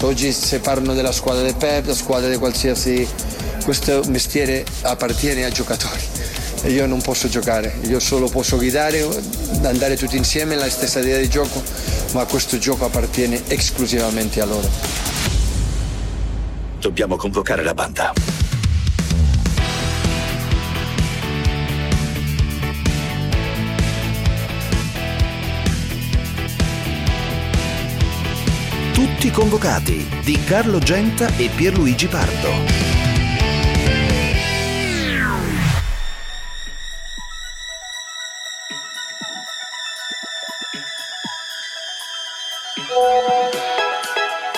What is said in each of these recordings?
Oggi se parlano della squadra del Pep, la squadra di qualsiasi... Questo mestiere appartiene ai giocatori e io non posso giocare, io solo posso guidare, andare tutti insieme nella stessa idea di gioco, ma questo gioco appartiene esclusivamente a loro. Dobbiamo convocare la banda. Tutti convocati di Carlo Genta e Pierluigi Pardo.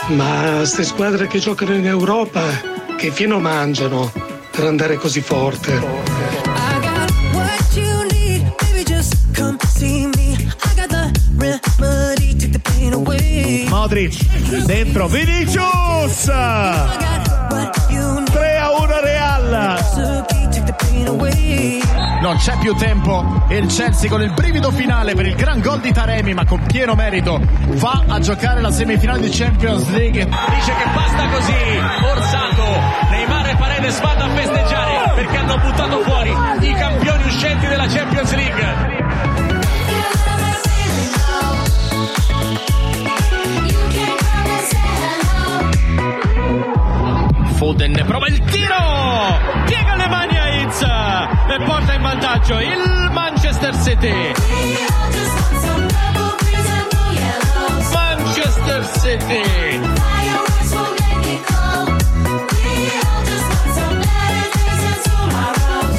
Ma queste squadre che giocano in Europa, che fino mangiano per andare così forte? Modric dentro Vinicius! 3 a 1 Real. Non c'è più tempo. E il Chelsea con il brivido finale per il gran gol di Taremi ma con pieno merito va a giocare la semifinale di Champions League. Dice che basta così. Forzato. Neymar e Paredes vanno a festeggiare vantaggio il Manchester City. Manchester City.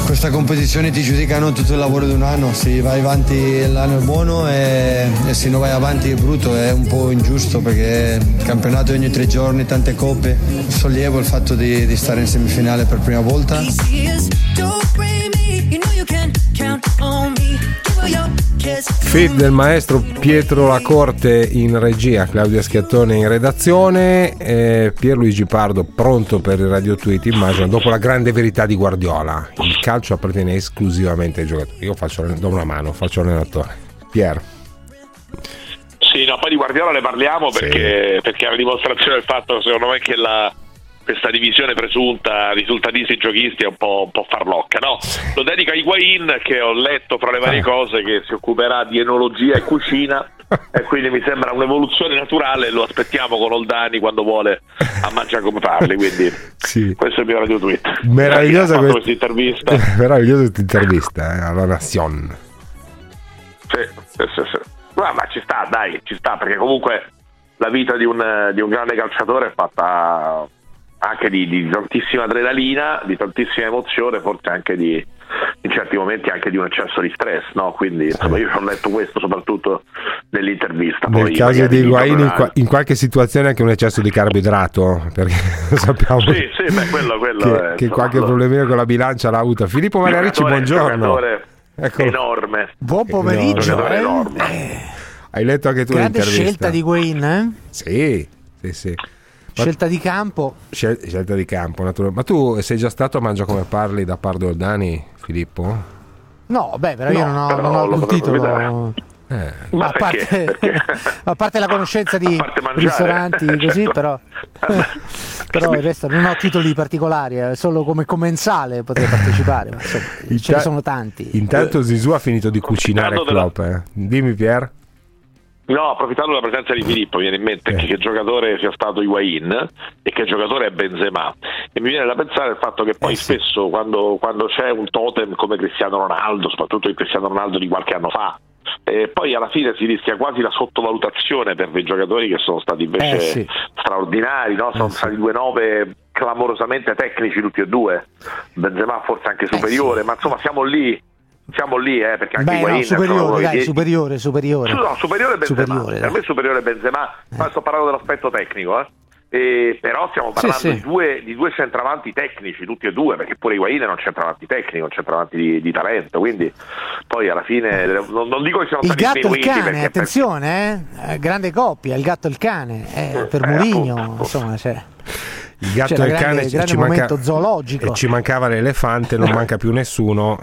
Questa competizione ti giudicano tutto il lavoro di un anno, se vai avanti l'anno è buono e, e se non vai avanti è brutto, è un po' ingiusto perché il campionato ogni tre giorni, tante coppe, sollievo il fatto di, di stare in semifinale per prima volta. Fit del maestro Pietro Lacorte in regia, Claudia Schiattone in redazione, e Pierluigi Pardo pronto per il radio tweet, immagino, dopo la grande verità di Guardiola. Il calcio appartiene esclusivamente ai giocatori. Io faccio, do una mano, faccio allenatore. Pier. Sì, no, poi di Guardiola ne parliamo perché, sì. perché è una dimostrazione del fatto, secondo me, che la, questa divisione presunta risultatisti giochisti è un po', un po farlocca. No, lo dedico a Higuain che ho letto fra le varie ah. cose che si occuperà di enologia e cucina e quindi mi sembra un'evoluzione naturale lo aspettiamo con Oldani quando vuole a mangiare come parli quindi sì. questo è il mio radio tweet meravigliosa questa intervista meravigliosa questa intervista eh, alla Nation sì, sì, sì, sì. Ma, ma ci sta dai ci sta perché comunque la vita di un, di un grande calciatore è fatta anche di, di, tantissima adrenalina, di tantissima emozione, forse anche di, in certi momenti anche di un eccesso di stress, no? Quindi insomma, io ho letto questo soprattutto nell'intervista. Nel Poi, caso di Higuain in, qua, in, qualche situazione anche un eccesso di carboidrato, perché sappiamo sì, sì, beh, quello, quello che, è, che qualche lo... problemino con la bilancia l'ha avuta. Filippo Magarici, buongiorno. Ecco. Enorme. Buon pomeriggio. Eh? Eh. Hai letto anche tu Grande l'intervista? scelta di Higuain, eh? Sì, sì, sì. Scelta di campo. Scel- scelta di campo, naturalmente. Ma tu sei già stato a Mangia come parli da Pardo Oldani, Filippo? No, beh, però no, io non ho, non ho il titolo. Eh. Ma a, parte, perché? a parte la conoscenza di ristoranti eh, così, certo. però, però il resto non ho titoli particolari, eh, solo come commensale potrei partecipare, ma insomma, Inta- ce ne sono tanti. Intanto Zizou ha finito di cucinare Klopp, eh. dimmi Pier. No, approfittando della presenza di Filippo, mi viene in mente eh. che giogatore sia stato Higuain e che giocatore è Benzema. E mi viene da pensare il fatto che poi eh, spesso quando, quando, c'è un totem come Cristiano Ronaldo, soprattutto il Cristiano Ronaldo di qualche anno fa, e poi alla fine si rischia quasi la sottovalutazione per dei giocatori che sono stati invece eh, sì. straordinari, no? sono eh, stati due nove clamorosamente tecnici tutti e due, Benzema forse anche eh, superiore, sì. ma insomma siamo lì siamo lì, eh, perché anche Beh, Higuain no, superiore, dai, superiore, superiore. No, superiore Benzema. Superiore, per me è superiore Benzema, ma sto parlando dell'aspetto tecnico, eh. E, però stiamo parlando sì, sì. Di, due, di, due, centravanti tecnici, tutti e due, perché pure Higuain è un centravanti tecnico, un centravanti di, di talento, quindi poi alla fine non, non dico che siano il stati gatto e il cane, attenzione, per... eh? grande coppia, il gatto e il cane, eh, per eh, Murigno, insomma, c'è. Il gatto e il cane grande ci, manca... zoologico. E ci mancava l'elefante, non manca più nessuno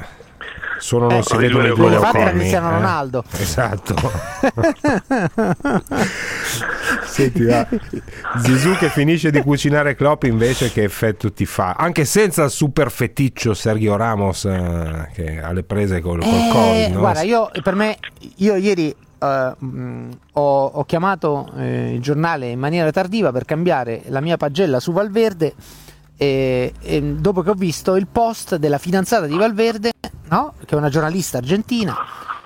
solo non eh, si vedono i due leopardi. Cristiano eh? Ronaldo. Esatto. Senti, va. Zizou che finisce di cucinare Klopp invece che effetto ti fa? Anche senza il super feticcio Sergio Ramos eh, che ha le prese col, col Eh, Covid. no? Guarda, io per me, io ieri eh, mh, ho, ho chiamato eh, il giornale in maniera tardiva per cambiare la mia pagella su Valverde. E, e dopo che ho visto il post della fidanzata di Valverde, no? che è una giornalista argentina,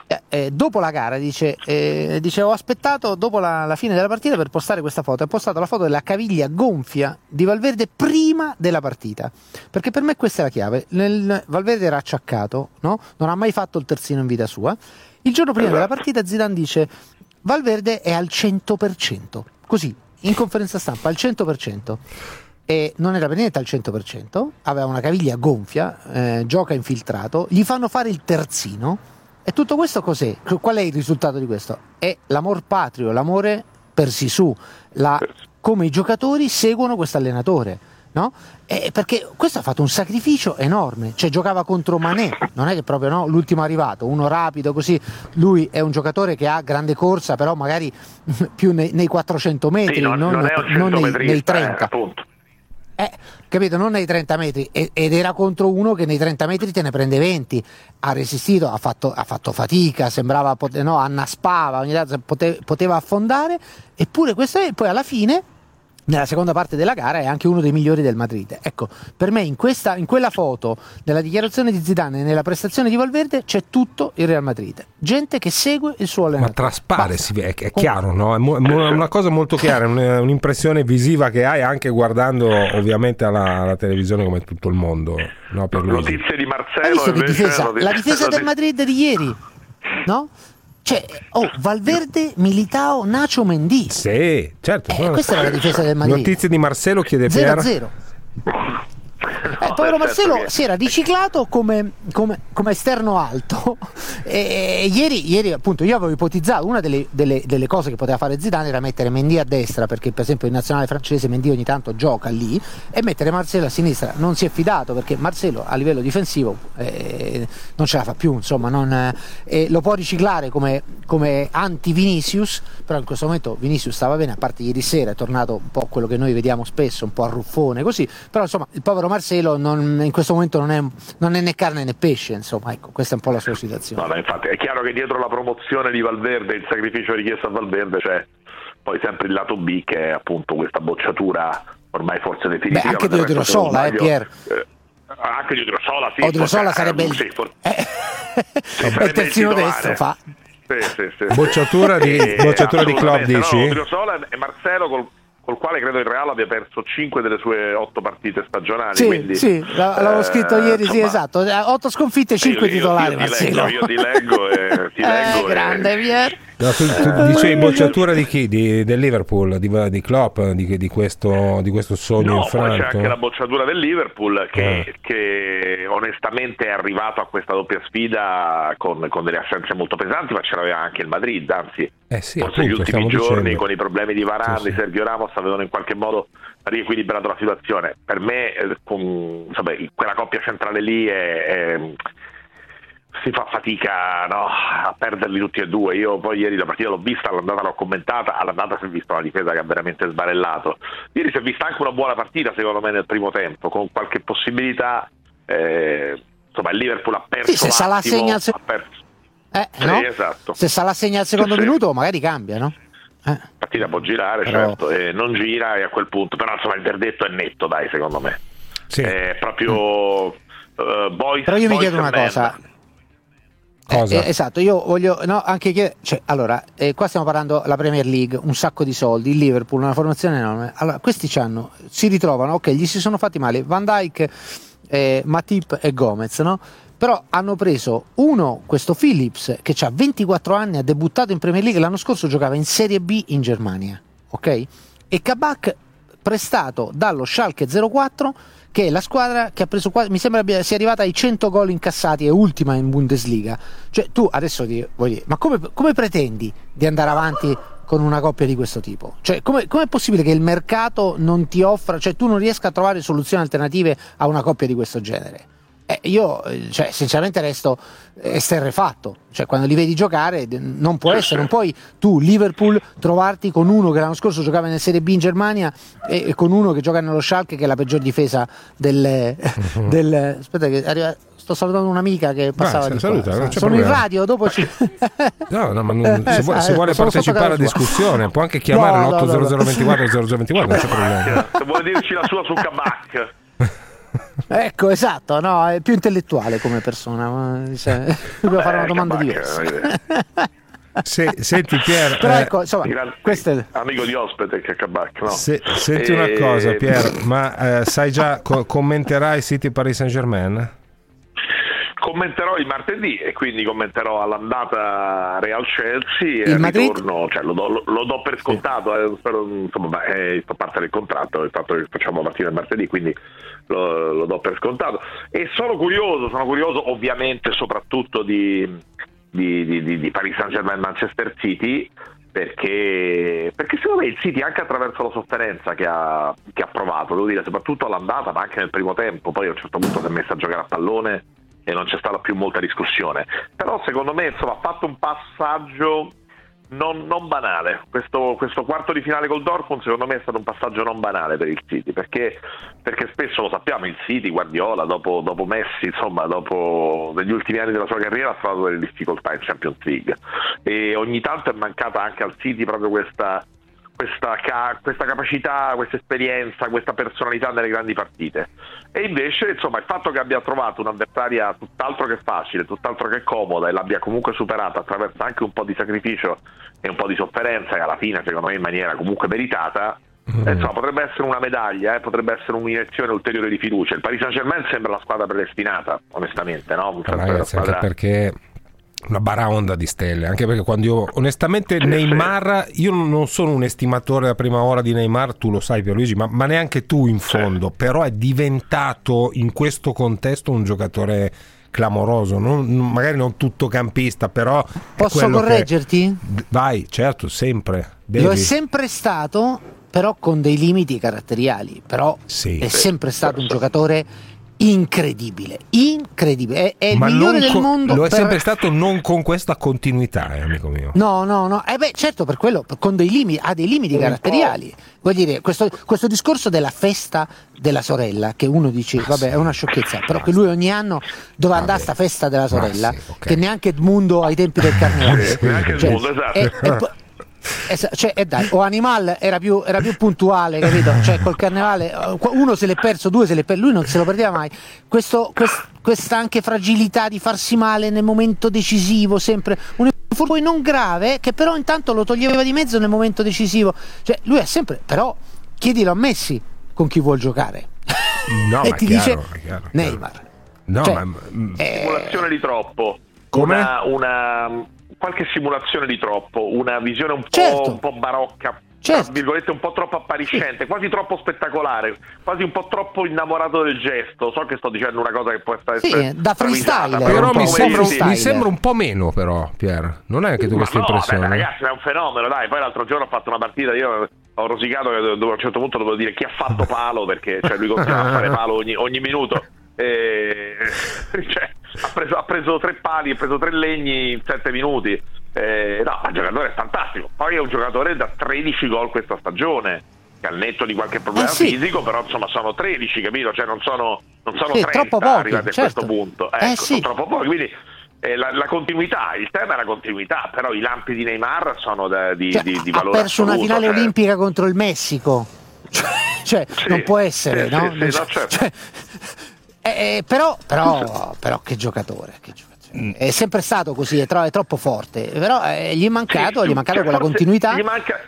eh, eh, dopo la gara dice, eh, dice, ho aspettato dopo la, la fine della partita per postare questa foto. Ha postato la foto della caviglia gonfia di Valverde prima della partita. Perché per me questa è la chiave. Nel- Valverde era acciaccato, no? non ha mai fatto il terzino in vita sua. Il giorno prima della partita Zidane dice Valverde è al 100%, così, in conferenza stampa, al 100%. E non era per niente al 100%, aveva una caviglia gonfia, eh, gioca infiltrato, gli fanno fare il terzino. E tutto questo cos'è? Qual è il risultato di questo? È l'amor patrio, l'amore per Sisu, la- come i giocatori seguono questo allenatore. No? E perché questo ha fatto un sacrificio enorme, cioè giocava contro Manè, non è che proprio no, l'ultimo arrivato, uno rapido così, lui è un giocatore che ha grande corsa, però magari più nei, nei 400 metri, Sì, non, non, non non nei, nei centometrista, 30. eh. Eh, capito? Non nei 30 metri ed era contro uno che nei 30 metri te ne prende 20. Ha resistito, ha fatto, ha fatto fatica, sembrava, pote- no, annaspava, ogni tanto pote- poteva affondare. Eppure questo è, poi alla fine, nella seconda parte della gara, è anche uno dei migliori del Madrid. Ecco, per me in, questa, in quella foto, nella dichiarazione di Zidane e nella prestazione di Valverde c'è tutto il Real Madrid. Gente che segue il suo Ma allenatore. traspare, si è, è chiaro, no? È, mo- è una cosa molto chiara, è un- è un'impressione visiva che hai anche guardando ovviamente alla, alla televisione come tutto il mondo. No, per. Notizie di Marcello invece, difesa? La difesa del Madrid di ieri, no? Cioè, oh, Valverde, Militao, Nacho Mendy. Sì, certo. Eh, questa era la difesa del Madrid. Notizie di Marcello chiede 0 Pier. 0. No, povero certo Marcelo che- si era riciclato come, come- come esterno alto. E, e ieri, ieri, appunto io avevo ipotizzato una delle, delle- delle cose che poteva fare Zidane era mettere Mendy a destra perché per esempio in nazionale francese Mendy ogni tanto gioca lì e mettere Marcelo a sinistra. Non si è fidato perché Marcelo a livello difensivo eh, non ce la fa più insomma non, eh, lo può riciclare come, come anti Vinicius però in questo momento Vinicius stava bene a parte ieri sera è tornato un po' quello che noi vediamo spesso un po' arruffone così. Però insomma il povero Marcelo non- in questo momento non è, non è né carne né pesce insomma ecco questa è un po' la sua situazione No, no, infatti è chiaro che dietro la promozione di Valverde, il sacrificio richiesto a Valverde c'è poi sempre il lato B che è appunto questa bocciatura ormai forse definitiva. Beh, anche del di Odriozola, eh, Pier. eh, anche di Odriozola, sì. Odriozola forse- sarebbe il, sì, for- eh, sarebbe il terzino destro fa sì, sì, sì. Bocciatura di- Eh, bocciatura di club, dici? No, Odriozola e Marcelo col, col quale credo il Real abbia perso 5 delle sue 8 partite stagionali. sì, quindi, sì, la- l'avevo eh, scritto ieri sì insomma, esatto 8 sconfitte 5 io- io- titolari io ti leggo, io ti leggo e ti eh, leggo e- grande Pier No, tu, tu dicevi bocciatura di chi? Di- del Liverpool, di, di Klopp, di, di questo, di questo sogno No, poi c'è infranto? anche la bocciatura del Liverpool che, Eh. che onestamente è arrivato a questa doppia sfida con, con delle assenze molto pesanti, ma ce l'aveva anche il Madrid, anzi Eh sì, forse appunto, gli ultimi giorni dicendo. con i problemi di Varane, Sì, sì. Sergio Ramos avevano in qualche modo riequilibrato la situazione. Per me eh, con- insomma, quella coppia centrale lì è- è- si fa fatica no, a perderli tutti e due. Io poi ieri la partita l'ho vista, all'andata l'ho commentata, all'andata si è vista una difesa che ha veramente sbarellato. Ieri si è vista anche una buona partita secondo me nel primo tempo, con qualche possibilità. eh, insomma il Liverpool ha perso Sì, se Salah segna ha perso- eh, Sì, no? esatto. se Salah segna al secondo Sì, minuto magari cambia no? Eh. La partita può girare, Però- certo, e non gira e a quel punto, però insomma il verdetto è netto, dai, secondo me. Sì. È proprio eh, boys, però io mi chiedo una and men. cosa Cosa? Eh, eh, esatto, io voglio no, anche che cioè, allora, eh, qua stiamo parlando della Premier League, un sacco di soldi, il Liverpool, una formazione enorme. Allora, questi c'hanno, si ritrovano, ok, gli si sono fatti male Van Dyke, eh, Matip e Gomez, no? Però hanno preso uno, questo Phillips, che ha 24 anni, ha debuttato in Premier League, l'anno scorso giocava in Serie B in Germania, ok? E Kabak prestato dallo Schalke 04 che è la squadra che ha preso qua- mi sembra abbia- sia arrivata ai 100 gol incassati e ultima in Bundesliga. Cioè tu adesso ti voglio dire, ma come, come pretendi di andare avanti con una coppia di questo tipo? Cioè come è possibile che il mercato non ti offra cioè tu non riesca a trovare soluzioni alternative a una coppia di questo genere eh, io eh, cioè, sinceramente resto esterrefatto. Cioè, quando li vedi giocare, non può essere, non puoi tu, Liverpool, trovarti con uno che l'anno scorso giocava nella Serie B in Germania e, e con uno che gioca nello Schalke, che è la peggior difesa del. del aspetta, che arriva. Sto salutando un'amica che passava Vai, di saluta, Sono in radio, dopo ci. No, no, ma non- se, vuole, se Eh, vuole partecipare alla discussione può anche chiamare No, no, no, no. l'80024 0024, non c'è problema. Se vuole dirci la sua su Kabak. Ecco, esatto, no, è più intellettuale come persona. Cioè, dobbiamo fare una Eh, domanda Kabak, diversa. eh, Se- senti Pier, Però eh, ecco, insomma, gran- questo è. Amico di ospite che è Kabak, no? se- senti Eh, una cosa Pier, ma eh, sai già, co- commenterai City Paris Saint Germain? Commenterò il martedì e quindi commenterò all'andata Real Chelsea e Il al Madrid? ritorno, cioè, lo, do, lo- lo do per scontato, eh, spero, insomma, beh, è fa parte del contratto, il fatto che facciamo partire il martedì, quindi lo, lo do per scontato. E sono curioso, sono curioso ovviamente soprattutto di, di, di- di- Paris Saint Germain Manchester City. Perché, perché secondo me il City anche attraverso la sofferenza che ha, che ha provato, devo dire soprattutto all'andata ma anche nel primo tempo, poi a un certo punto si è messa a giocare a pallone e non c'è stata più molta discussione. Però secondo me insomma, ha fatto un passaggio non, non banale. Questo, questo quarto di finale col Dortmund secondo me è stato un passaggio non banale per il City, perché, perché spesso lo sappiamo, il City, Guardiola, dopo, dopo Messi, insomma, dopo negli ultimi anni della sua carriera ha trovato delle difficoltà in Champions League e ogni tanto è mancata anche al City proprio questa questa, ca- questa capacità, questa esperienza, questa personalità nelle grandi partite. E invece, insomma, il fatto che abbia trovato un'avversaria tutt'altro che facile, tutt'altro che comoda e l'abbia comunque superata attraverso anche un po' di sacrificio e un po' di sofferenza, e alla fine, secondo me, in maniera comunque meritata. eh, insomma, potrebbe essere una medaglia, eh, potrebbe essere un'iniezione ulteriore di fiducia. Il Paris Saint Germain sembra la squadra predestinata, onestamente, no? Ragazzi, anche squadra- perché una baraonda di stelle, anche perché quando io onestamente Neymar, io non sono un estimatore da prima ora di Neymar, tu lo sai Pierluigi, ma, ma neanche tu in fondo, però è diventato in questo contesto un giocatore clamoroso, non- magari non tutto campista, però Posso quello che- correggerti? Vai, certo, sempre. Devi. Lo è sempre stato, però con dei limiti caratteriali. Però Sì. è sempre stato un giocatore incredibile, incredibile. È, è il migliore del con- mondo. lo è per- sempre stato non con questa continuità, eh, amico mio. No, no, no. Eh beh, certo, per quello, con dei limiti, ha dei limiti caratteriali. Vuol dire, questo, questo discorso della festa della sorella, che uno dice, vabbè, è una sciocchezza, però che lui ogni anno dove andava a sta festa della sorella, sì, ok. che neanche Edmundo ai tempi del carnevale. Neanche Edmundo, esatto. e- e po- esa- cioè, e dai, o Animal era più, era più puntuale, capito? Cioè, col carnevale eh, uno se l'è perso, due se l'è perso, lui non se lo perdeva mai. Questo- quest- questa anche fragilità di farsi male nel momento decisivo, sempre un infortunio poi non grave, che però intanto lo toglieva di mezzo nel momento decisivo. Cioè, lui è sempre, però, chiedilo a Messi con chi vuol giocare. No, e ma ti chiaro, dice chiaro, Neymar. No, Cioè, ma mm, eh, simulazione di troppo. Come? Una, una- qualche simulazione di troppo, una visione un po', Certo. un po' barocca. Certo. Tra virgolette un po' troppo appariscente, quasi troppo spettacolare, quasi un po' troppo innamorato del gesto. So che sto dicendo una cosa che può essere Sì, da freestyler. però mi sembra, mi sembra un po' meno, però, Pier. Non è che tu questa no, impressione? vabbè, ragazzi, è un fenomeno, dai. Poi l'altro giorno ho fatto una partita, io ho rosicato che a un certo punto dovevo dire chi ha fatto palo, perché cioè, lui continuava a fare palo ogni, ogni minuto. E, cioè, ha, preso, ha preso tre pali, ha preso tre legni in sette minuti. Eh, no, il giocatore è fantastico. Poi è un giocatore da 13 gol questa stagione. Che al netto di qualche problema Eh sì. fisico, però insomma sono 13, capito? Cioè non sono, non sono Sì, 30 troppo pochi, arrivati a certo. questo punto. Eh Ecco, sì. sono troppo pochi. Quindi eh, la, la continuità, il tema è la continuità, però i lampi di Neymar sono da- di, Cioè, di, di ha valore perso una assoluto, finale cioè. olimpica contro il Messico. Cioè, Sì, non può essere, sì, no? sì, sì, no, certo. Cioè, eh, eh, però, però, però che giocatore, che giocatore. Mm. È sempre stato così, è, tro- è troppo forte. Però eh, gli è mancato, Sì, gli è mancato cioè, quella continuità. Gli manca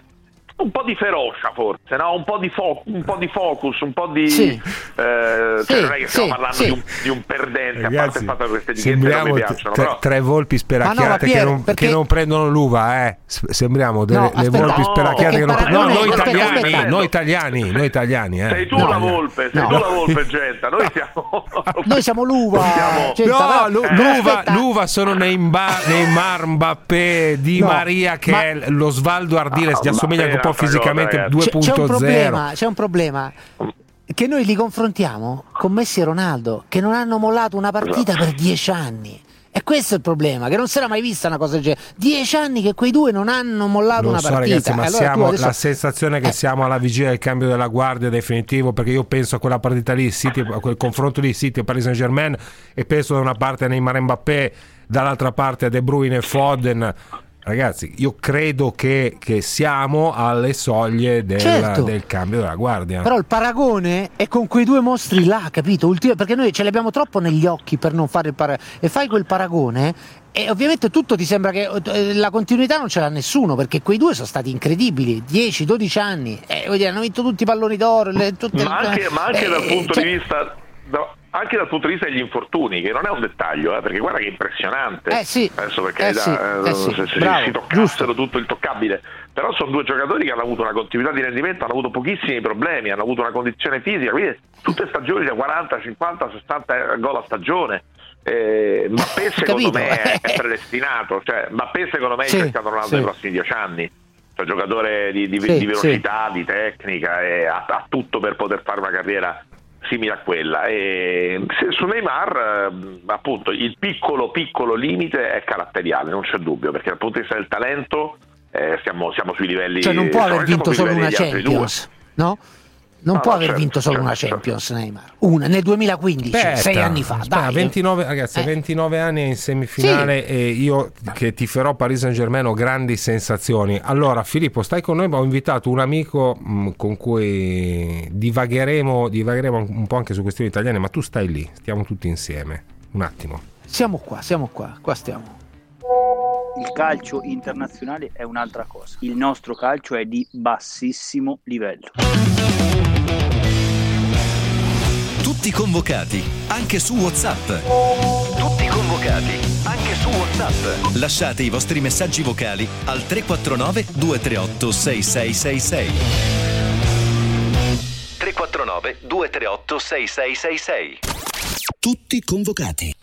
un po' di ferocia forse, no? un, po di fo- un po' di focus, un po' di... Sì. eh, cioè, Sì, non è che stiamo sì, parlando sì. di, un, di un perdente, a parte Ragazzi, il fatto che queste etichette non sembriamo mi piacciono, tre, però... tre volpi speracchiate no, ma che, Pier, non, perché- che non prendono l'uva, eh. Sembriamo delle, No, le aspetta, volpi no, speracchiate che non perché No, paragone- noi italiani, aspetta. noi italiani, noi italiani, eh. Sei tu No, la no. volpe, sei No. tu la volpe, gente. Noi siamo. Noi siamo l'uva. Siamo- Cioè, No, Eh, l'uva, l'uva sono Neymar, Neymar, Mbappé, Di No, Maria che è lo Svaldo Ardiles, gli assomiglia un po' è fisicamente cosa, C'è, c'è un 2.0. problema, c'è un problema. che noi li confrontiamo con Messi e Ronaldo, che non hanno mollato una partita Esatto. per dieci anni. E questo è il problema, che non si era mai vista una cosa del genere. Dieci anni che quei due non hanno mollato Lo una so partita. ragazzi, ma Allora siamo adesso- la sensazione che Eh. siamo alla vigilia del cambio della guardia definitivo, perché io penso a quella partita lì, City, a quel confronto di City e Paris Saint Germain e penso da una parte a Neymar e Mbappé, dall'altra parte a De Bruyne e Foden. Ragazzi, io credo che, che siamo alle soglie del, Certo. del cambio della guardia. Però il paragone è con quei due mostri là, capito? Ultimi- perché noi ce li abbiamo troppo negli occhi per non fare il paragone. E fai quel paragone e ovviamente tutto ti sembra che eh, la continuità non ce l'ha nessuno, perché quei due sono stati incredibili, 10-12 anni. Eh, dire, hanno vinto tutti i palloni d'oro. le- tutte ma le- anche, ma anche eh, dal punto cioè- di vista da- anche dal punto di vista degli infortuni, che non è un dettaglio, eh, perché guarda che è impressionante. Eh sì, Adesso per eh carità, sì, eh, eh sì, se, bravo, si toccassero tutto il toccabile, però sono due giocatori che hanno avuto una continuità di rendimento, hanno avuto pochissimi problemi, hanno avuto una condizione fisica, quindi tutte stagioni da 40, 50, 60 gol a stagione. Eh, Mbappé secondo Capito? me è, è predestinato, cioè Mbappé secondo me è Sì, il Cristiano Ronaldo sì. dei prossimi dieci anni. Cioè, giocatore di, di- Sì, di velocità, di tecnica, ha tutto per poter fare una carriera simile a quella. E su Neymar, eh, appunto, il piccolo piccolo limite è caratteriale, non c'è dubbio, perché dal punto di vista del talento eh, siamo, siamo sui livelli. Cioè non può aver vinto solo una. Champions, no? Non No, può aver certo, vinto solo certo, una certo. Champions Neymar. Una nel 2015, Aspetta, sei anni fa. aspetta, dai. 29, ragazzi, Eh. 29 anni in semifinale e io che tiferò Paris Saint Germain ho grandi sensazioni. Allora, Filippo, stai con noi, ma ho invitato un amico mh, con cui divagheremo, divagheremo un po' anche su questioni italiane, ma tu stai lì, stiamo tutti insieme. Un attimo. Siamo qua, siamo qua, qua stiamo. Il calcio internazionale è un'altra cosa. Il nostro calcio è di bassissimo livello. Tutti convocati, anche su WhatsApp. Tutti convocati, anche su WhatsApp. Lasciate i vostri messaggi vocali al 349 238 6666. 349 238 6666. Tutti convocati.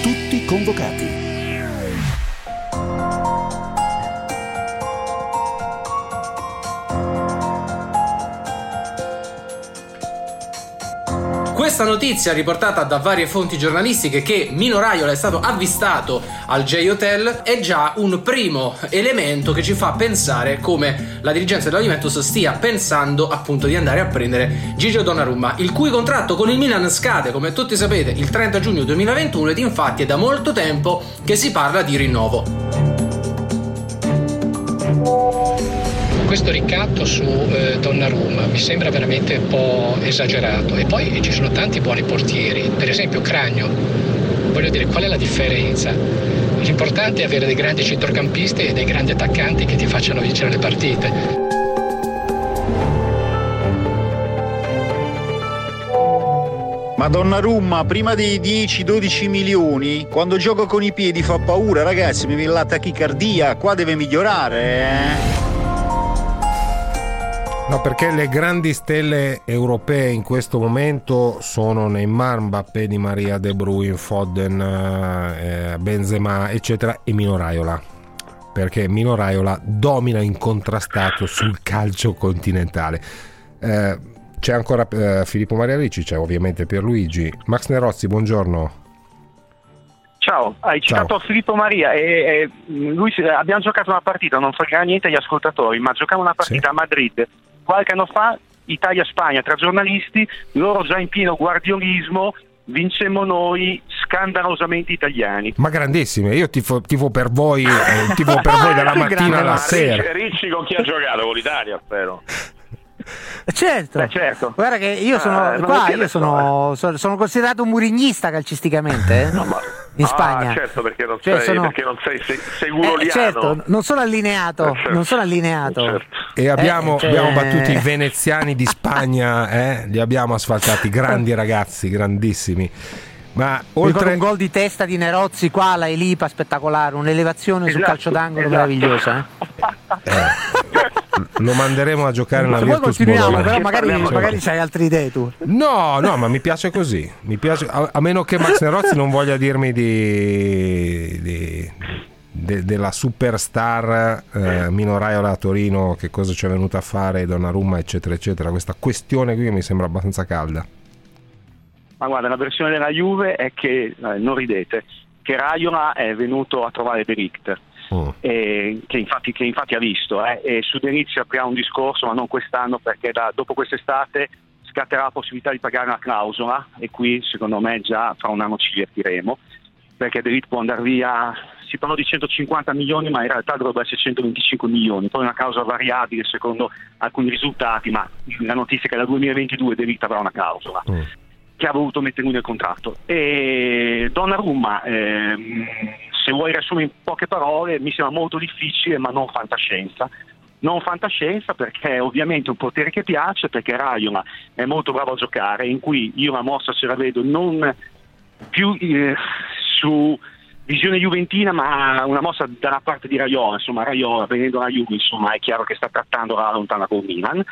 Tutti convocati. Questa notizia riportata da varie fonti giornalistiche che Mino Raiola è stato avvistato al J Hotel è già un primo elemento che ci fa pensare come la dirigenza della Juventus stia pensando appunto di andare a prendere Gigio Donnarumma, il cui contratto con il Milan scade, come tutti sapete, il 30 giugno 2021 ed infatti è da molto tempo che si parla di rinnovo. Questo ricatto su eh, Donnarumma mi sembra veramente un po' esagerato e poi ci sono tanti buoni portieri, per esempio Cragno, voglio dire qual è la differenza? L'importante è avere dei grandi centrocampisti e dei grandi attaccanti che ti facciano vincere le partite. Ma Donnarumma, prima dei 10-12 milioni, quando gioco con i piedi fa paura, ragazzi, mi viene la tachicardia, qua deve migliorare, eh. No, perché le grandi stelle europee in questo momento sono Neymar, Mbappé, Di Maria, De Bruyne, Foden, eh, Benzema, eccetera, e Mino Raiola. Perché Mino Raiola domina incontrastato sul calcio continentale. Eh, c'è ancora eh, Filippo Maria Ricci, c'è ovviamente Pierluigi. Max Nerozzi, buongiorno. Ciao, hai citato Filippo Maria e, e lui, abbiamo giocato una partita, non frega niente agli ascoltatori, ma giocavamo una partita a Madrid qualche anno fa, Italia-Spagna, tra giornalisti, loro già in pieno guardiolismo, vincemmo noi scandalosamente italiani. Ma grandissime, io tifo, tifo per voi, eh, tifo per voi dalla mattina alla sera. Ricci con chi ha giocato? Con l'Italia, spero. Certo. Beh, certo. Guarda che io sono Ah, qua, io sono, sono, sono considerato un murignista calcisticamente eh, in Spagna. Ah, certo, perché non Cioè, sei, sono- perché non sei se- Eh, seguroliano. certo, non sono allineato, Eh, certo. non sono allineato. Certo. E abbiamo, Eh, cioè- abbiamo battuto i veneziani di Spagna, eh? li abbiamo asfaltati, grandi ragazzi, grandissimi. Ma oltre un gol di testa di Nerozzi qua alla Elipa spettacolare, un'elevazione sul Esatto, calcio d'angolo esatto. meravigliosa. eh. Lo manderemo a giocare nella Virtus Bologna. però magari, magari c'hai altre idee tu. No, no, ma mi piace così. Mi piace, a, a meno che Max Nerozzi non voglia dirmi di, di de, della superstar eh, Mino Raiola a Torino, che cosa ci è venuto a fare Donnarumma, eccetera, eccetera. Questa questione qui mi sembra abbastanza calda. Ma guarda, la versione della Juve è che, eh, non ridete, che Raiola è venuto a trovare De. Oh. Eh, che, infatti, che, infatti, ha visto eh, e su Denizio aprirà un discorso ma non quest'anno perché da, dopo quest'estate scatterà la possibilità di pagare una clausola e qui secondo me già fra un anno ci divertiremo perché De Ligt può andare via si parla di 150 milioni ma in realtà dovrebbe essere 125 milioni poi una clausola variabile secondo alcuni risultati ma la notizia è che dal 2022 De Ligt avrà una clausola mm che ha voluto mettere lui nel contratto. E Donnarumma, ehm, se vuoi riassumere in poche parole, mi sembra molto difficile, ma non fantascienza. Non fantascienza perché è ovviamente un potere che piace, perché Raiola è molto bravo a giocare, in cui io la mossa ce la vedo non più eh, su visione juventina, ma una mossa dalla parte di Raiola, insomma Raiola venendo alla Juve, insomma è chiaro che sta trattando la lontana con Milan.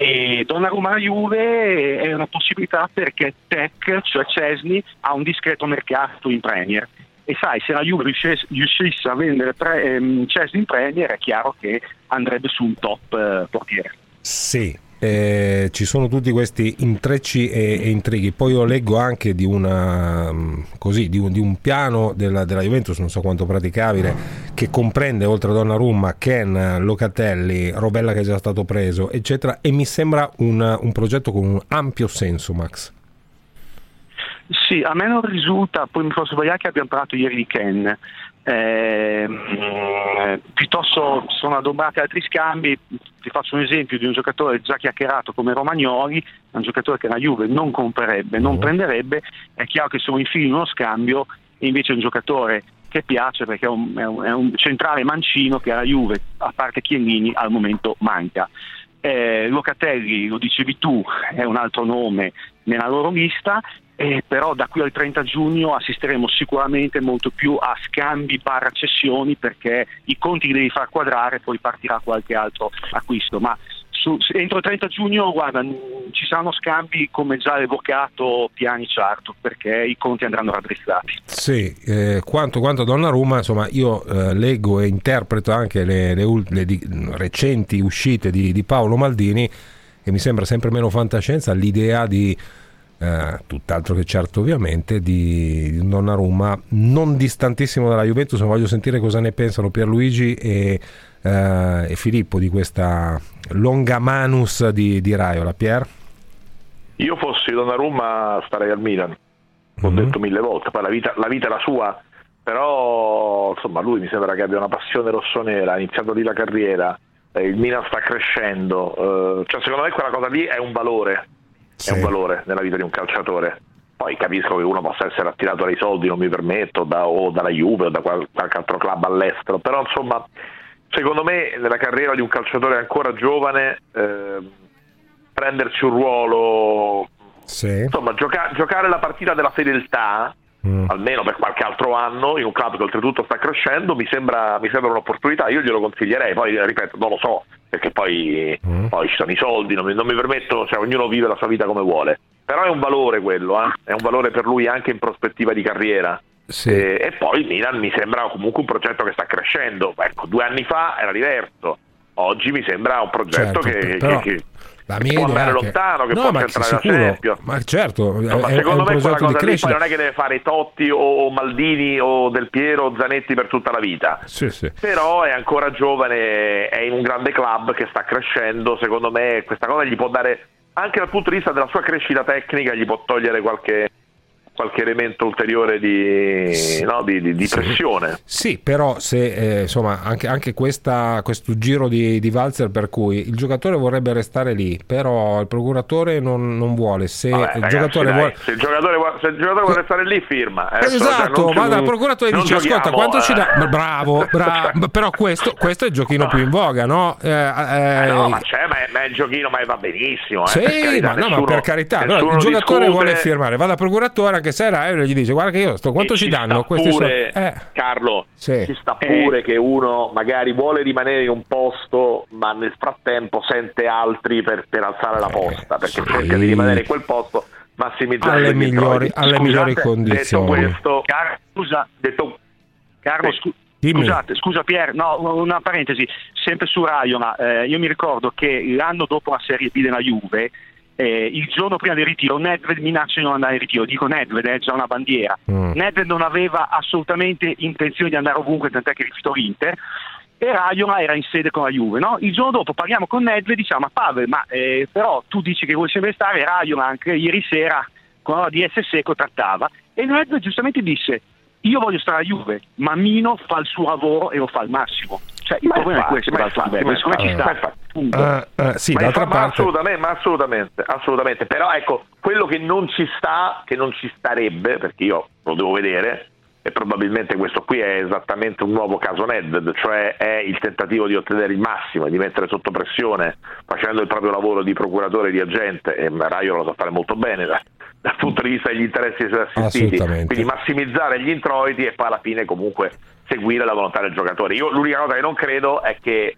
E Donnarumma Juve è una possibilità perché Tech, cioè Cesni, ha un discreto mercato in Premier e sai se la Juve riuscisse a vendere tre, ehm, Cesni in Premier è chiaro che andrebbe su un top eh, portiere. Sì, eh, ci sono tutti questi intrecci e, e, intrighi. Poi io leggo anche di, una, mm, così, di, un, di un, piano della, della, Juventus, non so quanto praticabile, che comprende oltre a Donnarumma, Ken, Locatelli, Robella che è già stato preso, eccetera. E mi sembra un, un progetto con un ampio senso, Max. Sì, a me non risulta, poi mi posso sbagliare che abbiamo parlato ieri di Ken, eh, piuttosto sono adombrati altri scambi, ti faccio un esempio di un giocatore già chiacchierato come Romagnoli, un giocatore che la Juve non comprerebbe, non mm. prenderebbe, è chiaro che sono in uno scambio e invece è un giocatore che piace perché è un, è un, è un centrale mancino che alla Juve, a parte Chiellini, al momento manca. Eh, Locatelli, lo dicevi tu, è un altro nome nella loro lista eh, però da qui al 30 giugno assisteremo sicuramente molto più a scambi barra cessioni perché i conti li devi far quadrare e poi partirà qualche altro acquisto. Ma su, entro il 30 giugno guarda, ci saranno scambi come già evocato piani certo perché i conti andranno raddrizzati. Sì, eh, quanto, quanto Donnarumma, insomma io eh, leggo e interpreto anche le, le, le di, recenti uscite di, di Paolo Maldini e mi sembra sempre meno fantascienza l'idea di eh, tutt'altro che certo ovviamente di, Donnarumma non distantissimo dalla Juventus voglio sentire cosa ne pensano Pierluigi e, eh, e Filippo di questa longa manus di, di Raiola Pier? Io fossi Donnarumma starei al Milan l'ho mm-hmm. detto mille volte poi la vita, la vita è la sua però insomma lui mi sembra che abbia una passione rossonera ha iniziato lì la carriera eh, il Milan sta crescendo eh, cioè secondo me quella cosa lì è un valore sì. è un valore nella vita di un calciatore. Poi capisco che uno possa essere attirato dai soldi, non mi permetto, da, o dalla Juve o da qualche altro club all'estero, però insomma, secondo me nella carriera di un calciatore ancora giovane, eh, prenderci un ruolo, sì. insomma, gioca- giocare la partita della fedeltà, mm. almeno per qualche altro anno, in un club che oltretutto sta crescendo, mi sembra, mi sembra un'opportunità, io glielo consiglierei, poi ripeto, non lo so, perché poi, mm. poi ci sono i soldi, non mi, non mi, permetto, cioè ognuno vive la sua vita come vuole. Però è un valore quello, eh? è un valore per lui anche in prospettiva di carriera. Sì. E, e, poi il Milan mi sembra comunque un progetto che sta crescendo. Ecco, due anni fa era diverso, oggi mi sembra un progetto certo, che, però... che, che la mia può andare lontano, che no, può ma centrare sicuro, la Champions. Ma certo, no, ma è, secondo è me quella cosa lì poi non è che deve fare Totti o Maldini o Del Piero o Zanetti per tutta la vita. Sì, sì. Però è ancora giovane, è in un grande club che sta crescendo, secondo me questa cosa gli può dare anche dal punto di vista della sua crescita tecnica gli può togliere qualche qualche elemento ulteriore di, sì. no, di, di, di pressione. Sì, però se eh, insomma anche, anche questa, questo giro di, di Valzer per cui il giocatore vorrebbe restare lì, però il procuratore non, non vuole. Se, Vabbè, il ragazzi, dai, vuole... se, il giocatore vuole, se il giocatore vuole restare lì, firma. Eh, esatto, cioè, va dal procuratore e dice: giochiamo, Ascolta, quanto eh. ci dà? Bravo, bravo. però questo, questo, è il giochino più in voga, no? Eh, eh, no, ma c'è, ma è, ma è, il giochino, ma va benissimo. sì, carità, ma, nessuno, no, ma per carità, allora, il giocatore discute... vuole firmare, va dal procuratore anche che se Raiola gli dice guarda che io sto quanto ci, ci danno questi pure, so- eh. Carlo sì. ci sta pure eh. che uno magari vuole rimanere in un posto ma nel frattempo sente altri per, per alzare la posta perché sì. cerca di rimanere in quel posto massimizzare alle, migliori, alle Scusate, migliori condizioni detto questo Car- scusa, detto, Carlo, scu- Scusate, scusa Pier, no, una parentesi, sempre su Raiola, eh, io mi ricordo che l'anno dopo la Serie B della Juve, eh, il giorno prima del ritiro, Nedved minaccia di non andare in ritiro, dico Nedved, è già una bandiera, mm. Nedved non aveva assolutamente intenzione di andare ovunque, tant'è che rifiutò l'Inter, e Raiola era in sede con la Juve. No? Il giorno dopo parliamo con Nedved e diciamo, ma Pavel, ma eh, però tu dici che vuoi sempre stare, Raiola anche ieri sera con la DS Seco trattava, e Nedved giustamente disse, io voglio stare a Juve, ma Mino fa il suo lavoro e lo fa al massimo. Cioè, il ma problema è questo, come ci sta? Uh, uh, sì, ma, d'altra ma parte... assolutamente, ma assolutamente, assolutamente, però ecco, quello che non ci sta, che non ci starebbe, perché io lo devo vedere, e probabilmente questo qui è esattamente un nuovo caso Nedved, cioè è il tentativo di ottenere il massimo e di mettere sotto pressione facendo il proprio lavoro di procuratore di agente e Raio lo sa fare molto bene dal, dal punto di vista degli interessi dei suoi assistiti, quindi massimizzare gli introiti e poi alla fine comunque seguire la volontà del giocatore. Io l'unica cosa che non credo è che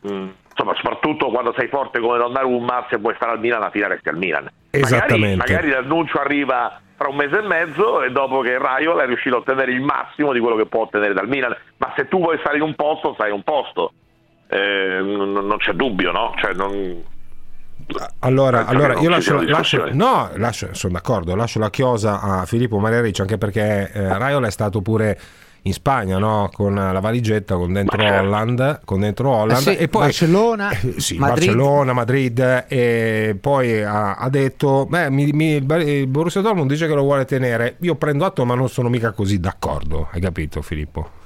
mh, insomma, soprattutto quando sei forte come Donnarumma, se vuoi stare al Milan, alla fine resti al Milan. Esattamente. Magari, magari l'annuncio arriva fra un mese e mezzo e dopo che Raiola è riuscito a ottenere il massimo di quello che può ottenere dal Milan, ma se tu vuoi stare in un posto, stai in un posto. Eh, non, non, c'è dubbio, no? Cioè, non... Allora, allora io lascio, lascio, no, lascio, sono d'accordo, lascio la chiosa a Filippo Mariariccio anche perché eh, Raiola è stato pure in Spagna no? con la valigetta con dentro certo. Holland, con dentro Holland eh sì, e poi Barcellona, eh, sì, Madrid. Barcellona, Madrid e poi ha, ha detto beh, mi, mi, il Borussia Dortmund dice che lo vuole tenere io prendo atto ma non sono mica così d'accordo hai capito Filippo?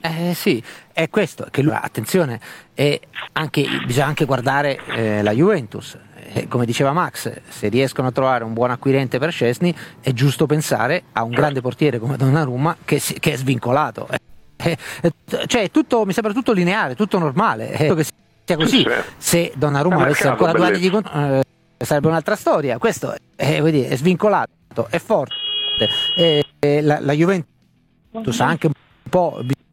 Eh sì, è questo, che lui, attenzione, anche, bisogna anche guardare eh, la Juventus, eh, come diceva Max, se riescono a trovare un buon acquirente per Scesni, è giusto pensare a un grande portiere come Donnarumma che, si, che è svincolato. Eh, eh, cioè, tutto, mi sembra tutto lineare, tutto normale. Eh, che sia così. Se Donnarumma avesse ancora due anni di contratto, eh, sarebbe un'altra storia. Questo è, dire, è svincolato, è forte. La, la Juventus ha anche un po' bisogno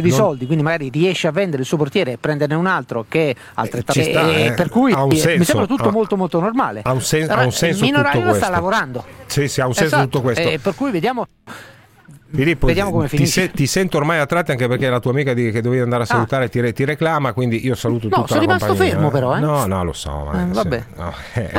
di soldi, quindi magari riesce a vendere il suo portiere e prenderne un altro che è altrettanto. Sta, eh. Per cui mi sembra tutto ha, molto molto normale. Ha un, sen- ha un senso. Mino Raiola sta lavorando. Sì, sì, ha un senso esatto. tutto questo. Eh, per cui vediamo Filippo, Vediamo come ti, se, ti, sento ormai a tratti anche perché la tua amica di, che dovevi andare a ah. salutare ah. ti, ti, reclama, quindi io saluto no, tutta la compagnia. No, sono rimasto fermo però, eh? No, no, lo so. Ma, eh, vabbè. No, è,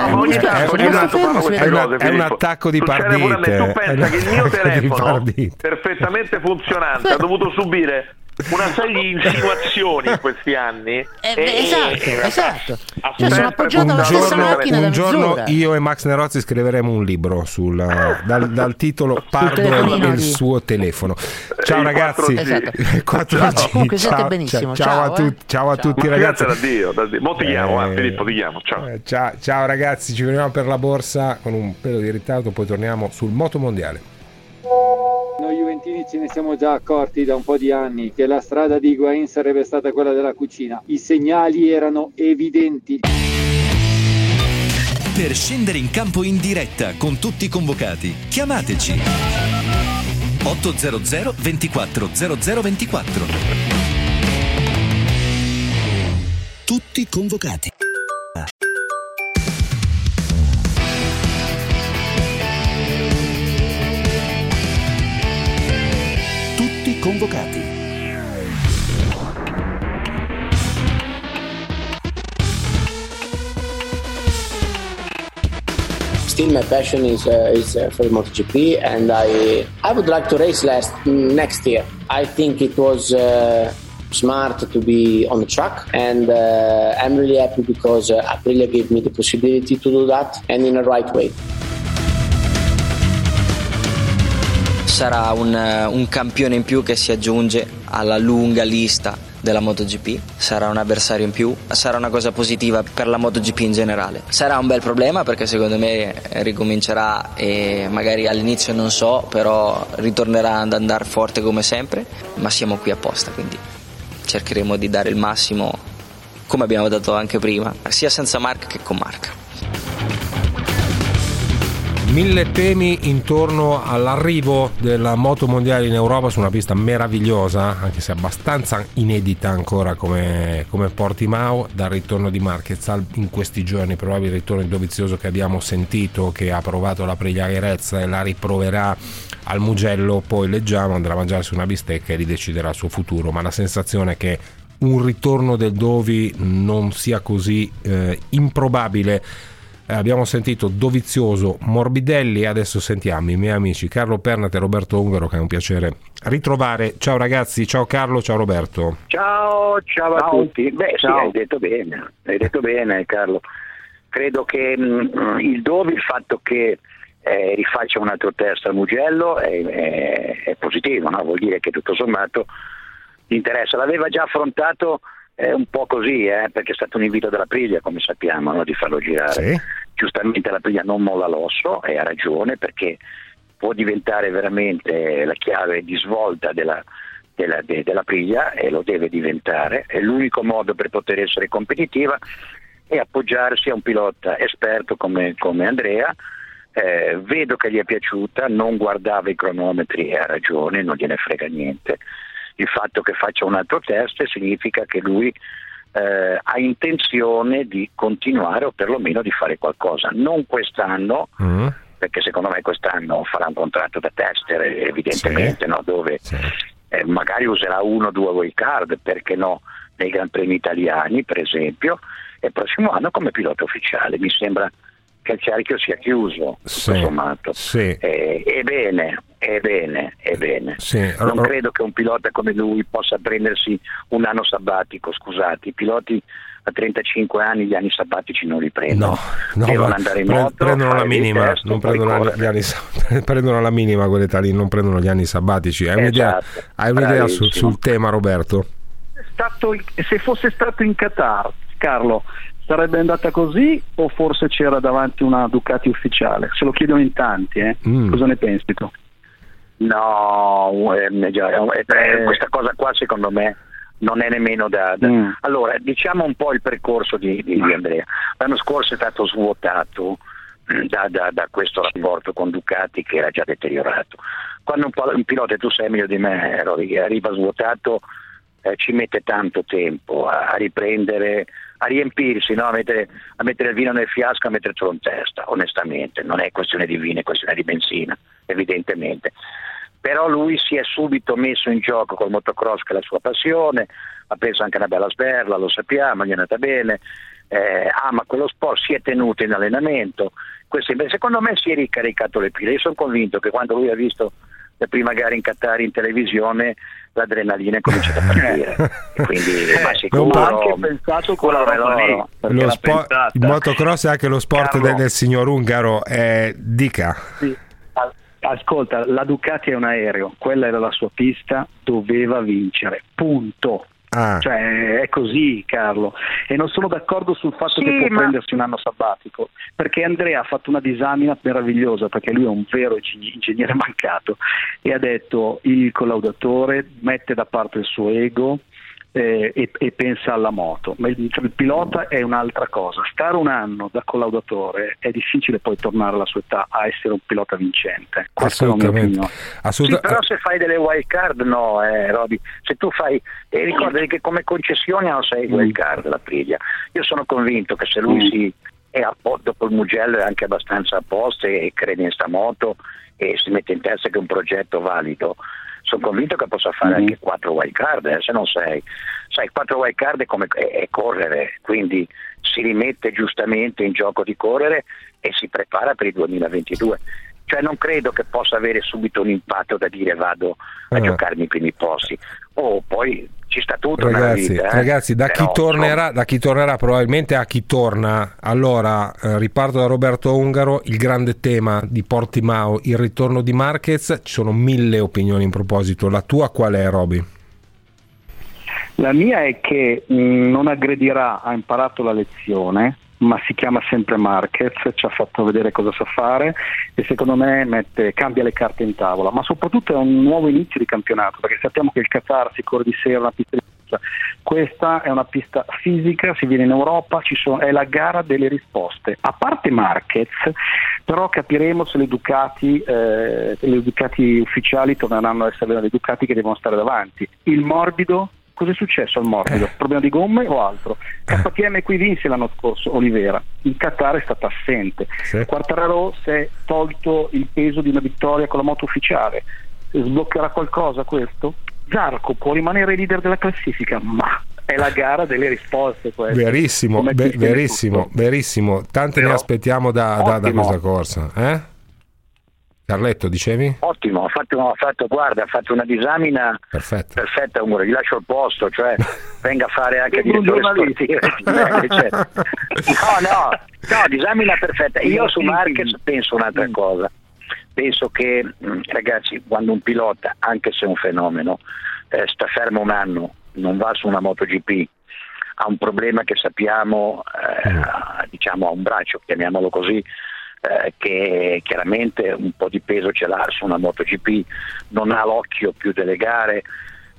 è, un attacco di partite. Tu pensa che il mio telefono perfettamente funzionante ha dovuto subire una serie di insinuazioni in questi anni. Eh, beh, esatto, e, esatto. Cioè, sono appoggiato alla stessa macchina un giorno io e Max Nerozzi scriveremo un libro sul, dal, dal, titolo Pardo e il suo telefono. Ciao il ragazzi. 4G. 4G. Comunque ciao, benissimo. Ciao, ciao, a, tu, ciao, ciao a tutti ragazzi. Da Dio, da Dio. Mo ti chiamo, eh, Filippo, ti chiamo. Ciao. Eh, ciao. ciao ragazzi, ci vediamo per la borsa con un pelo di ritardo, poi torniamo sul moto mondiale. Noi Juventini ce ne siamo già accorti da un po' di anni che la strada di Higuain sarebbe stata quella della cucina. I segnali erano evidenti. Per scendere in campo in diretta con tutti i convocati, chiamateci 800 24 0024. Tutti convocati. Convocati. Still, my passion is uh, is uh, for MotoGP, and I I would like to race last next year. I think it was. Uh, smart to be on the track and uh, I'm really happy because uh, Aprilia gave me the possibility to do that and in the right way. Sarà un, un campione in più che si aggiunge alla lunga lista della MotoGP, sarà un avversario in più, sarà una cosa positiva per la MotoGP in generale. Sarà un bel problema perché secondo me ricomincerà e magari all'inizio non so, però ritornerà ad andare forte come sempre, ma siamo qui apposta, quindi cercheremo di dare il massimo come abbiamo dato anche prima, sia senza marca che con marca. Mille temi intorno all'arrivo della moto mondiale in Europa su una pista meravigliosa, anche se abbastanza inedita ancora come, come Portimao, dal ritorno di Marquez in questi giorni, probabile ritorno Dovizioso che abbiamo sentito, che ha provato la Pregliarezza e la riproverà al Mugello, poi leggiamo, andrà a mangiarsi una bistecca e rideciderà il suo futuro, ma la sensazione è che un ritorno del Dovi non sia così eh, improbabile eh, abbiamo sentito Dovizioso, Morbidelli e adesso sentiamo i miei amici Carlo Pernat e Roberto Ungaro che è un piacere ritrovare. Ciao ragazzi, ciao Carlo, ciao Roberto. Ciao, ciao, ciao. a tutti. Beh ciao. sì, hai detto bene, hai detto bene Carlo. Credo che mh, mm, il Dovi, il fatto che eh, rifaccia un altro test al Mugello è, è, è positivo, no? vuol dire che tutto sommato gli interessa. L'aveva già affrontato è un po' così, eh, perché è stato un invito della Priglia, come sappiamo, no, di farlo girare. Sì. Giustamente la Priglia non molla l'osso e ha ragione perché può diventare veramente la chiave di svolta della, della, de, della Priglia e lo deve diventare. È l'unico modo per poter essere competitiva e appoggiarsi a un pilota esperto come, come Andrea. Eh, vedo che gli è piaciuta, non guardava i cronometri e ha ragione, non gliene frega niente il fatto che faccia un altro test significa che lui eh, ha intenzione di continuare o perlomeno di fare qualcosa. Non quest'anno, mm. perché secondo me quest'anno farà un contratto da tester evidentemente, sì. no? dove sì. eh, magari userà uno o due wild card, perché no, nei Gran Premi italiani per esempio, e il prossimo anno come pilota ufficiale. Mi sembra che il cerchio sia chiuso, sì, sommato. Sì. Eh, ebbene, ebbene, ebbene. Sì. Non credo che un pilota come lui possa prendersi un anno sabbatico, scusate, i piloti a 35 anni gli anni sabbatici non li prendono. No, no, Devono andare in moto, prendono la minima, testo, non prendono, gli anni, prendono la minima quell'età lì, non prendono gli anni sabbatici. Hai un'idea, esatto, hai un'idea sul, sul tema Roberto? Stato, se fosse stato in Qatar, Carlo, sarebbe andata così o forse c'era davanti una Ducati ufficiale? Se lo chiedono in tanti, eh? mm. cosa ne pensi tu? No, eh, eh, questa cosa qua secondo me non è nemmeno da... da... Mm. Allora, diciamo un po' il percorso di, di, di Andrea. L'anno scorso è stato svuotato mm, da, da, da, questo rapporto con Ducati che era già deteriorato. Quando un, un pilota, tu sai meglio di me, arriva svuotato, eh, ci mette tanto tempo a, a riprendere a riempirsi, no? a, mettere, a, mettere, il vino nel fiasco, a mettercelo in testa, onestamente, non è questione di vino, è questione di benzina, evidentemente. Però lui si è subito messo in gioco col motocross che è la sua passione, ha preso anche una bella sberla, lo sappiamo, gli è andata bene, eh, ama quello sport, si è tenuto in allenamento, Questo, secondo me si è ricaricato le pile, io sono convinto che quando lui ha visto la prima gara in Qatar in televisione l'adrenalina è cominciato a partire. Quindi eh, sicuro, ho anche pensato con la loro, lo sport, il motocross è anche lo sport del, del, signor Ungaro eh, dica. Sì. ascolta la Ducati è un aereo quella era la sua pista doveva vincere punto Ah. Cioè, è così, Carlo. E non sono d'accordo sul fatto sì, che può ma... prendersi un anno sabbatico, perché Andrea ha fatto una disamina meravigliosa, perché lui è un vero ingegnere mancato, e ha detto il collaudatore mette da parte il suo ego, eh, e, e, pensa alla moto, ma il, il, pilota è un'altra cosa. Stare un anno da collaudatore è difficile poi tornare alla sua età a essere un pilota vincente. Questa Assolutamente. Sì, però se fai delle wild card, no, eh, Roby. Se tu fai, eh, ricordati che come concessione non sei mm. wild card la Priglia. Io sono convinto che se lui mm. si è a dopo il Mugello è anche abbastanza a posto e crede in sta moto e si mette in testa che è un progetto valido sono convinto che possa fare mm-hmm. anche 4 wild card, eh, se non 6. Sai, 4 wild card è come è, è correre, quindi si rimette giustamente in gioco di correre e si prepara per il 2022. Cioè non credo che possa avere subito un impatto da dire vado a uh. giocarmi i primi posti. O poi ci sta tutto ragazzi, vita, eh? ragazzi da, Però, chi tornerà, da, chi tornerà, probabilmente a chi torna allora eh, riparto da Roberto Ungaro il grande tema di Portimao il ritorno di Marquez ci sono mille opinioni in proposito la tua qual è Roby? La mia è che mh, mm, non aggredirà, ha imparato la lezione, ma si chiama sempre Marquez, ci ha fatto vedere cosa sa fare e secondo me mette, cambia le carte in tavola, ma soprattutto è un nuovo inizio di campionato perché sappiamo che il Qatar si corre di sera una pista di forza. Questa è una pista fisica, si viene in Europa, sono, è la gara delle risposte. A parte Marquez, però capiremo se le Ducati, eh, le Ducati ufficiali torneranno a essere le Ducati che devono stare davanti. Il morbido Cosa è successo al morbido? Eh. Problema di gomme o altro? KTM qui vinse l'anno scorso, Olivera. In Qatar è stata assente. Sì. Quartararo si è tolto il peso di una vittoria con la moto ufficiale. Sbloccherà qualcosa questo? Zarco può rimanere leader della classifica, ma è la gara delle risposte. Questa. Verissimo, be- verissimo, verissimo. Tante Però, ne aspettiamo da, da, da questa corsa. Eh? Carletto, dicevi? Ottimo, ha fatto, ha fatto, guarda, ha fatto una disamina perfetta, perfetta amore, gli lascio il posto, cioè venga a fare anche direttore sportivo. cioè. No, no, no, disamina perfetta. Io su Marquez penso un'altra cosa. Penso che, mm, ragazzi, quando un pilota, anche se è un fenomeno, eh, sta fermo un anno, non va su una MotoGP, ha un problema che sappiamo, eh, mm. diciamo, ha un braccio, chiamiamolo così, eh, che chiaramente un po' di peso ce l'ha su una MotoGP, non ha l'occhio più delle gare.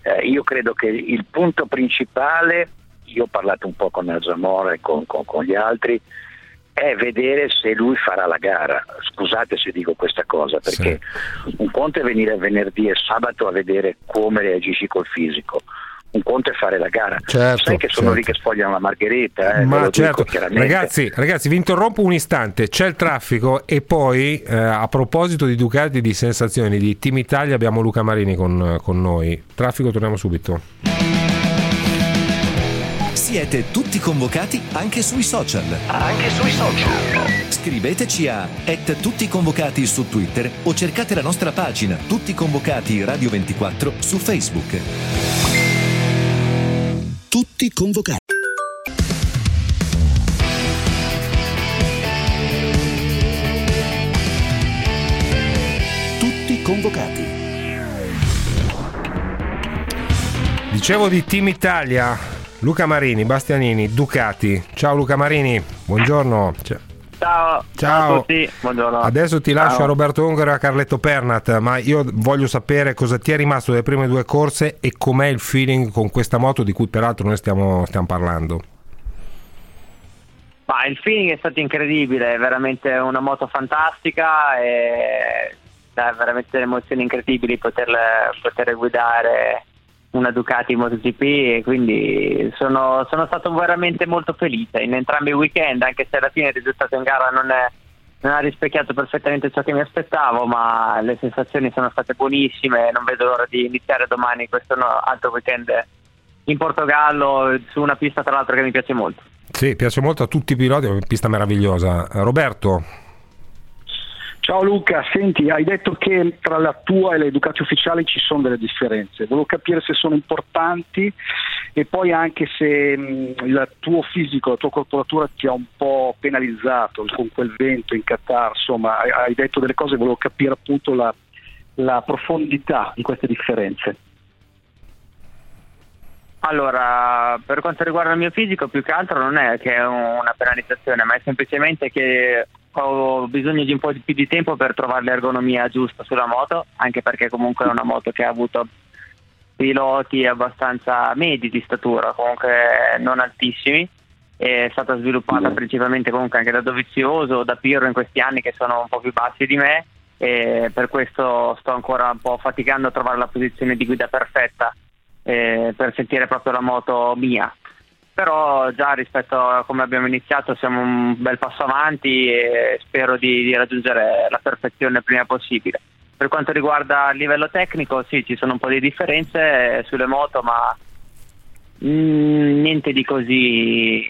Eh, io credo che il punto principale, io ho parlato un po' con Zamora e con, con, con gli altri, è vedere se lui farà la gara. Scusate se dico questa cosa, perché sì. un conto è venire venerdì e sabato a vedere come reagisci col fisico un conto è fare la gara. Certo, Sai che sono certo. lì che spogliano la margherita. Eh, Ma certo, ragazzi, ragazzi, vi interrompo un istante, c'è il traffico e poi eh, a proposito di Ducati di sensazioni di Team Italia abbiamo Luca Marini con, con noi. Traffico, torniamo subito. Siete tutti convocati anche sui social. Anche sui social. Scriveteci a tutti convocati su Twitter o cercate la nostra pagina Tutti Convocati Radio 24 su Facebook tutti convocati. Tutti convocati. Dicevo di Team Italia, Luca Marini, Bastianini, Ducati. Ciao Luca Marini, buongiorno. Ciao. Ciao, ciao, a tutti, buongiorno. Adesso ti lascio ciao. a Roberto Ungaro e a Carletto Pernat, ma io voglio sapere cosa ti è rimasto delle prime due corse e com'è il feeling con questa moto di cui peraltro noi stiamo, stiamo parlando. Ma il feeling è stato incredibile, è veramente una moto fantastica e dà veramente delle emozioni incredibili poterle, poter guidare una Ducati MotoGP e quindi sono, sono, stato veramente molto felice in entrambi i weekend, anche se alla fine il risultato in gara non, è, non ha rispecchiato perfettamente ciò che mi aspettavo, ma le sensazioni sono state buonissime, non vedo l'ora di iniziare domani questo altro weekend in Portogallo su una pista tra l'altro che mi piace molto. Sì, piace molto a tutti i piloti, è una pista meravigliosa. Roberto, Ciao Luca, senti, hai detto che tra la tua e le Ducati ufficiali ci sono delle differenze, volevo capire se sono importanti e poi anche se mh, il tuo fisico, la tua corporatura ti ha un po' penalizzato con quel vento in Qatar, insomma hai, hai detto delle cose, volevo capire appunto la, la profondità di queste differenze. Allora, per quanto riguarda il mio fisico, più che altro non è che è una penalizzazione, ma è semplicemente che ho bisogno di un po' di più di tempo per trovare l'ergonomia giusta sulla moto, anche perché comunque è una moto che ha avuto piloti abbastanza medi di statura, comunque non altissimi. È stata sviluppata principalmente comunque anche da Dovizioso da Pirro in questi anni che sono un po' più bassi di me e per questo sto ancora un po' faticando a trovare la posizione di guida perfetta eh, per sentire proprio la moto mia però già rispetto a come abbiamo iniziato siamo un bel passo avanti e spero di, di raggiungere la perfezione prima possibile. Per quanto riguarda il livello tecnico, sì, ci sono un po' di differenze sulle moto, ma mm, niente di così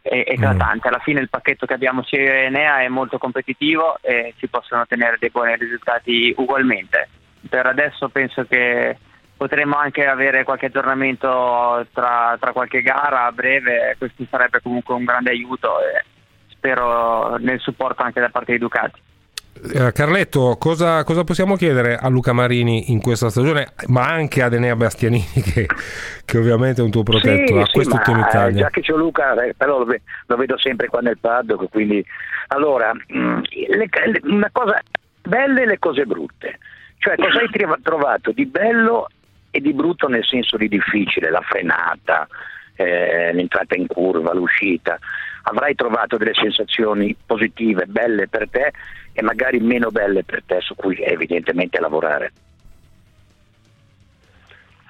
eclatante. Alla fine il pacchetto che abbiamo sia Enea è molto competitivo e si possono ottenere dei buoni risultati ugualmente. Per adesso penso che potremmo anche avere qualche aggiornamento tra, tra, qualche gara a breve, questo sarebbe comunque un grande aiuto e spero nel supporto anche da parte di Ducati. Eh, Carletto, cosa, cosa, possiamo chiedere a Luca Marini in questa stagione, ma anche ad Enea Bastianini, che, che ovviamente è un tuo protetto, sì, a questo sì, team Italia? Già che c'è Luca, eh, però lo, vedo sempre qua nel paddock, quindi allora, mm, le, le, una cosa belle e le cose brutte. Cioè, cosa hai trovato di bello e di brutto nel senso di difficile, la frenata, eh, l'entrata in curva, l'uscita. Avrai trovato delle sensazioni positive, belle per te e magari meno belle per te su cui evidentemente lavorare.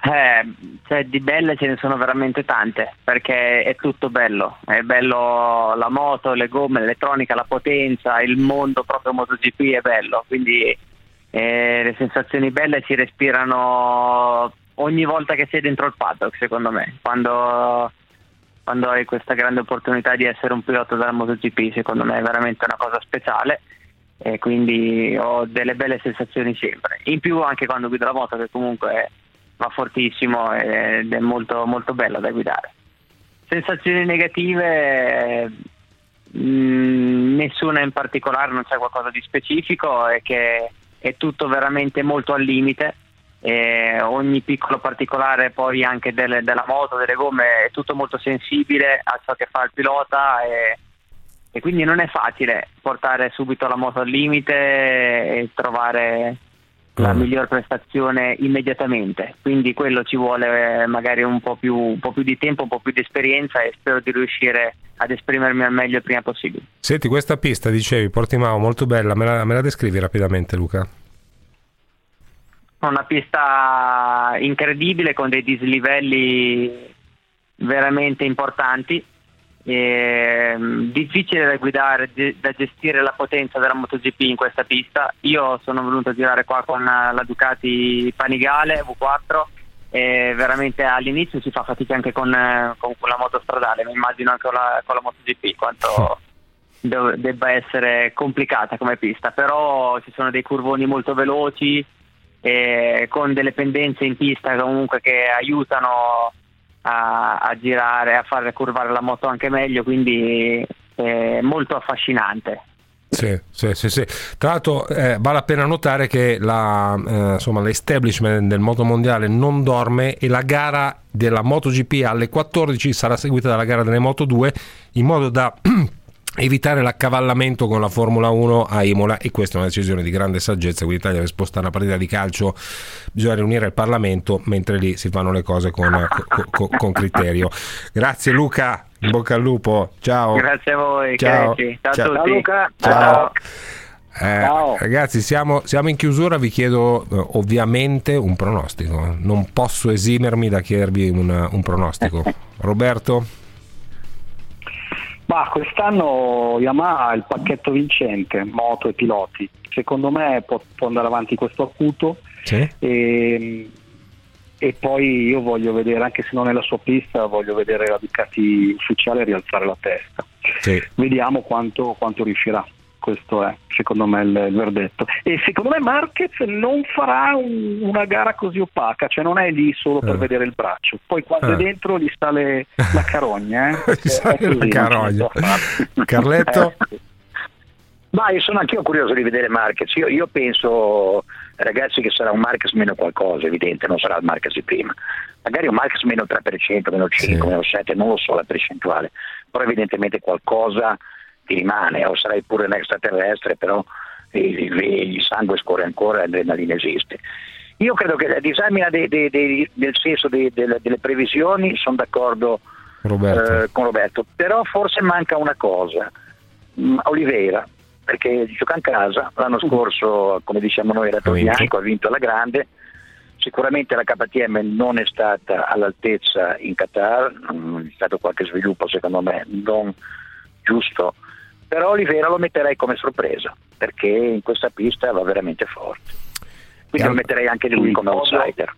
Eh, cioè di belle ce ne sono veramente tante perché è tutto bello, è bello la moto, le gomme, l'elettronica, la potenza, il mondo proprio MotoGP è bello, quindi eh, le sensazioni belle si respirano ogni volta che sei dentro il paddock secondo me, quando, quando hai questa grande opportunità di essere un pilota della MotoGP secondo me è veramente una cosa speciale. E quindi ho delle belle sensazioni sempre, in più anche quando guido la moto che comunque... Va fortissimo ed è molto, molto bello da guidare. Sensazioni negative, mh, mm, nessuna in particolare, non c'è qualcosa di specifico, è che è tutto veramente molto al limite. E ogni piccolo particolare poi anche delle, della moto, delle gomme è tutto molto sensibile a ciò che fa il pilota e, e quindi non è facile portare subito la moto al limite e trovare la mm. miglior prestazione immediatamente, quindi quello ci vuole eh, magari un po, più, un po' più di tempo, un po' più di esperienza e spero di riuscire ad esprimermi al meglio il prima possibile. Senti, questa pista, dicevi, Portimao, molto bella, me la, me la descrivi rapidamente Luca? Una pista incredibile con dei dislivelli veramente importanti eh, difficile da guidare, da gestire la potenza della MotoGP in questa pista. Io sono venuto a girare qua con la Ducati Panigale V4 e veramente all'inizio si fa fatica anche con, con, con la moto stradale, mi immagino anche con la, con la MotoGP quanto do, debba essere complicata come pista, però ci sono dei curvoni molto veloci e con delle pendenze in pista comunque che aiutano a, a girare, a far curvare la moto anche meglio, quindi è molto affascinante. Sì, sì, sì, sì. Tra l'altro eh, vale la pena notare che la, eh, insomma, l'establishment del moto mondiale non dorme e la gara della MotoGP alle 14 sarà seguita dalla gara delle Moto 2 in modo da evitare l'accavallamento con la Formula 1 a Imola e questa è una decisione di grande saggezza quindi l'Italia deve spostare una partita di calcio bisogna riunire il Parlamento mentre lì si fanno le cose con, con, con criterio grazie Luca in bocca al lupo ciao grazie a voi ciao, ciao, ciao a tutti Luca ciao. Eh, ragazzi, siamo, siamo, in chiusura. Vi chiedo eh, ovviamente un pronostico. Non posso esimermi da chiedervi un, un pronostico. Roberto? Ma quest'anno Yamaha ha il pacchetto vincente, moto e piloti. Secondo me può, può andare avanti questo acuto. Sì. E, e, poi io voglio vedere, anche se non è la sua pista, voglio vedere la Ducati ufficiale rialzare la testa. Sì. Vediamo quanto, quanto riuscirà questo è secondo me il, il, verdetto e secondo me Marquez non farà un, una gara così opaca cioè non è lì solo per eh. vedere il braccio poi quando eh. è dentro gli sale la carogna eh. gli sale così, la carogna Carletto eh. Ma io sono anch'io curioso di vedere Marquez. Io, io, penso, ragazzi, che sarà un Marquez meno qualcosa, evidente, non sarà il Marquez di prima. Magari un Marquez meno 3%, meno 5%, sì. meno 7%, non lo so la percentuale, però evidentemente qualcosa ti rimane, o sarai pure un extraterrestre, però il, sangue scorre ancora e l'adrenalina esiste. Io credo che la disamina de, de, de, del senso delle previsioni sono d'accordo Roberto. Eh, con Roberto, però forse manca una cosa, mm, Oliveira, perché gioca in casa, l'anno scorso come diciamo noi era bianco, ha vinto alla grande, sicuramente la KTM non è stata all'altezza in Qatar, mm, è stato qualche sviluppo secondo me non giusto però Olivera lo metterei come sorpresa perché in questa pista va veramente forte quindi lo metterei anche lui come outsider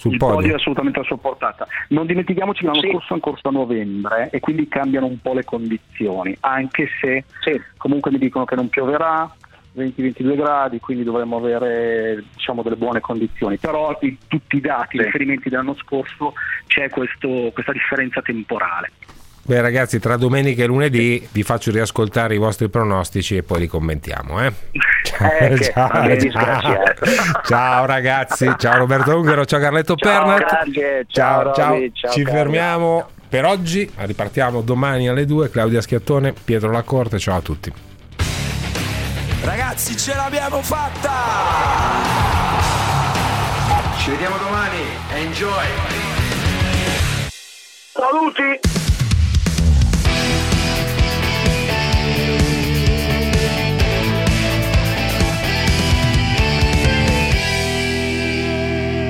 sul il podio. podio è assolutamente a sua portata. Non dimentichiamoci che l'anno sì. scorso è in corso a novembre e quindi cambiano un po' le condizioni, anche se sì. comunque mi dicono che non pioverà, 20-22 gradi, quindi dovremmo avere diciamo, delle buone condizioni. Però in tutti i dati, i riferimenti dell'anno scorso c'è questo, questa differenza temporale. Beh ragazzi, tra domenica e lunedì vi faccio riascoltare i vostri pronostici e poi li commentiamo. Eh? Eh, ciao, ciao. ciao, ragazzi, ciao Roberto Ungaro, ciao Carletto ciao, Pernat. ciao, ciao, ciao, ci fermiamo per oggi, ripartiamo domani alle 2, Claudia Schiattone, Pietro Lacorte, ciao a tutti. Ragazzi, ce l'abbiamo fatta! Ci vediamo domani. Enjoy. Saluti!